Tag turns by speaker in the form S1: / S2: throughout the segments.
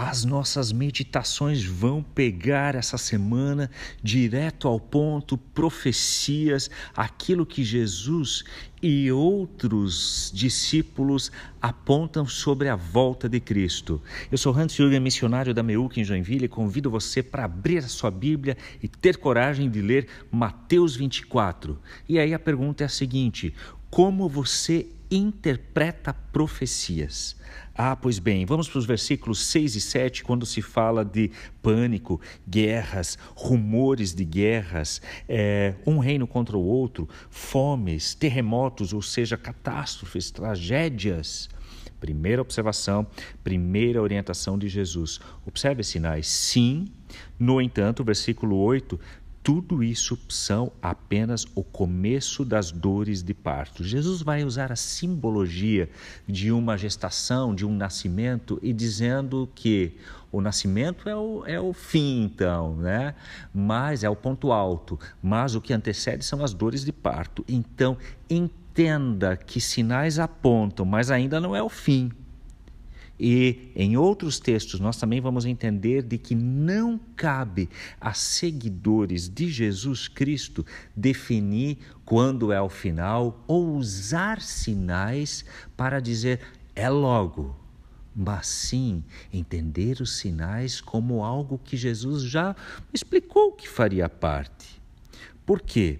S1: as nossas meditações vão pegar essa semana direto ao ponto, profecias, aquilo que Jesus e outros discípulos apontam sobre a volta de Cristo. Eu sou Hans Jürgen, missionário da Meuc em Joinville, e convido você para abrir a sua Bíblia e ter coragem de ler Mateus 24. E aí a pergunta é a seguinte: como você interpreta profecias? Ah, pois bem, vamos para os versículos 6 e 7, quando se fala de pânico, guerras, rumores de guerras, é, um reino contra o outro, fomes, terremotos, ou seja, catástrofes, tragédias. Primeira observação, primeira orientação de Jesus. Observe sinais. Sim, no entanto, versículo 8 tudo isso são apenas o começo das dores de parto. Jesus vai usar a simbologia de uma gestação, de um nascimento, e dizendo que o nascimento é o, é o fim, então, né? Mas é o ponto alto. Mas o que antecede são as dores de parto. Então, entenda que sinais apontam, mas ainda não é o fim. E em outros textos nós também vamos entender de que não cabe a seguidores de Jesus Cristo definir quando é o final ou usar sinais para dizer é logo, mas sim entender os sinais como algo que Jesus já explicou que faria parte. Por quê?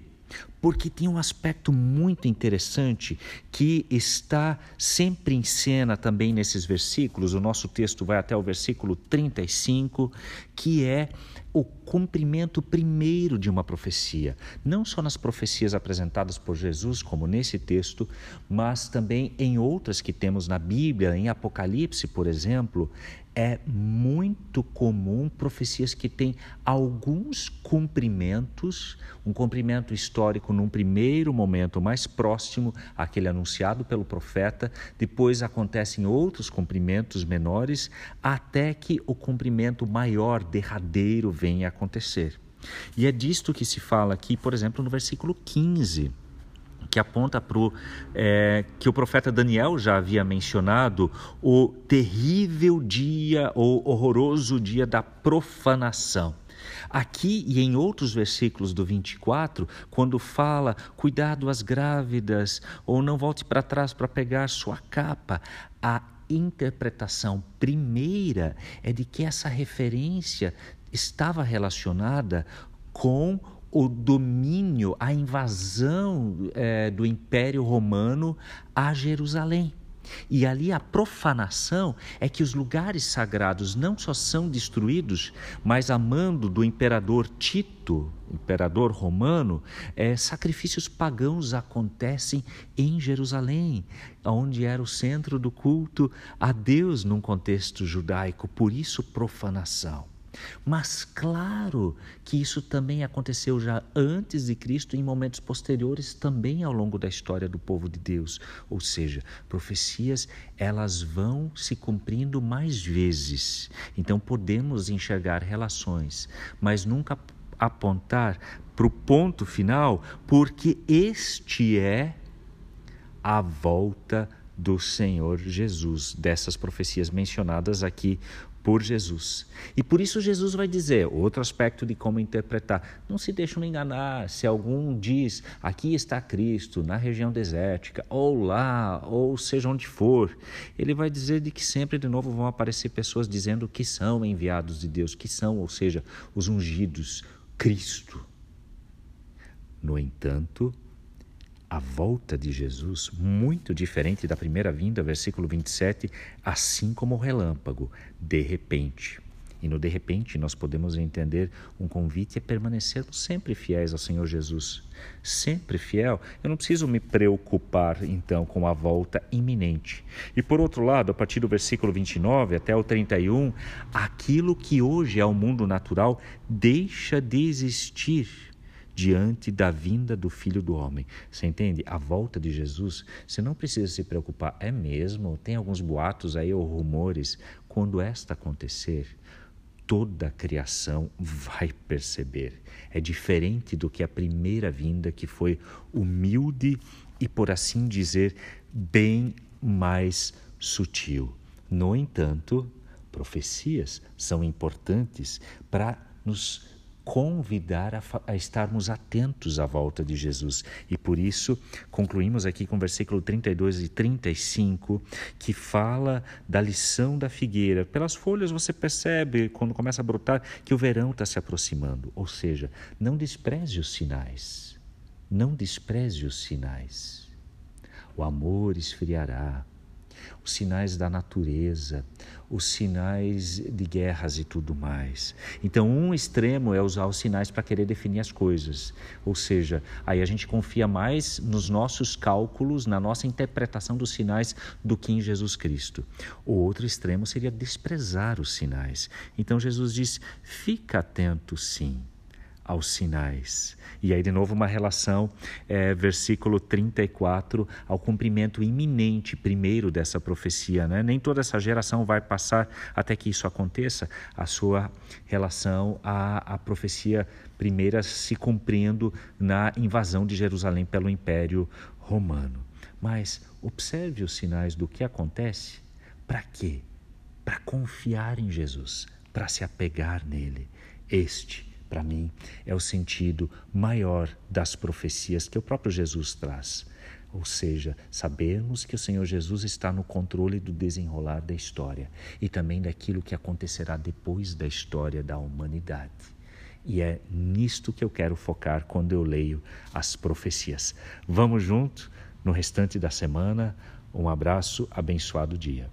S1: Porque tem um aspecto muito interessante que está sempre em cena também nesses versículos. O nosso texto vai até o versículo 35, que é o cumprimento primeiro de uma profecia, não só nas profecias apresentadas por Jesus, como nesse texto, mas também em outras que temos na Bíblia, em Apocalipse, por exemplo, é muito comum profecias que têm alguns cumprimentos, um cumprimento histórico num primeiro momento mais próximo àquele anunciado pelo profeta, depois acontecem outros cumprimentos menores, até que o cumprimento maior, derradeiro, venha a acontecer. E é disto que se fala aqui, por exemplo, no versículo 15 que aponta para o é, que o profeta Daniel já havia mencionado o terrível dia ou horroroso dia da profanação. Aqui e em outros versículos do 24, quando fala cuidado às grávidas ou não volte para trás para pegar sua capa, a interpretação primeira é de que essa referência estava relacionada com o domínio, a invasão é, do Império Romano a Jerusalém. E ali a profanação é que os lugares sagrados não só são destruídos, mas a mando do imperador Tito, imperador romano, é, sacrifícios pagãos acontecem em Jerusalém, onde era o centro do culto a Deus num contexto judaico, por isso profanação. Mas claro que isso também aconteceu já antes de Cristo em momentos posteriores também ao longo da história do povo de Deus. Ou seja, profecias elas vão se cumprindo mais vezes. Então podemos enxergar relações, mas nunca apontar para o ponto final, porque este é a volta do Senhor Jesus, dessas profecias mencionadas aqui por Jesus. E por isso Jesus vai dizer, outro aspecto de como interpretar, não se deixem enganar, se algum diz, aqui está Cristo, na região desértica, ou lá, ou seja onde for, ele vai dizer de que sempre de novo vão aparecer pessoas dizendo que são enviados de Deus, que são, ou seja, os ungidos, Cristo. No entanto, a volta de Jesus, muito diferente da primeira vinda, versículo 27, assim como o relâmpago, de repente. E no de repente nós podemos entender um convite a permanecermos sempre fiéis ao Senhor Jesus. Sempre fiel. Eu não preciso me preocupar então com a volta iminente. E por outro lado, a partir do versículo 29 até o 31, aquilo que hoje é o mundo natural deixa de existir diante da vinda do Filho do Homem. Você entende? A volta de Jesus, você não precisa se preocupar. É mesmo? Tem alguns boatos aí ou rumores. Quando esta acontecer, toda a criação vai perceber. É diferente do que a primeira vinda, que foi humilde e, por assim dizer, bem mais sutil. No entanto, Profecias são importantes para nos convidar a, a, estarmos atentos à volta de Jesus. E por isso, concluímos aqui com o versículo 32 e 35, que fala da lição da figueira. Pelas folhas você percebe, quando começa a brotar, que o verão está se aproximando. Ou seja, não despreze os sinais. Não despreze os sinais. O amor esfriará, os sinais da natureza, os sinais de guerras e tudo mais. Então, um extremo é usar os sinais para querer definir as coisas, ou seja, aí a gente confia mais nos nossos cálculos, na nossa interpretação dos sinais do que em Jesus Cristo. O outro extremo seria desprezar os sinais. Então, Jesus diz: fica atento, sim aos sinais. E aí, de novo, uma relação, é, versículo 34, ao cumprimento iminente primeiro dessa profecia. Né? Nem toda essa geração vai passar até que isso aconteça, a sua relação à, à profecia primeira se cumprindo na invasão de Jerusalém pelo Império Romano. Mas observe os sinais do que acontece. Para quê? Para confiar em Jesus, para se apegar nele. Este para mim, é o sentido maior das profecias que o próprio Jesus traz. Ou seja, sabermos que o Senhor Jesus está no controle do desenrolar da história e também daquilo que acontecerá depois da história da humanidade. E é nisto que eu quero focar quando eu leio as profecias. Vamos junto no restante da semana. Um abraço, abençoado dia.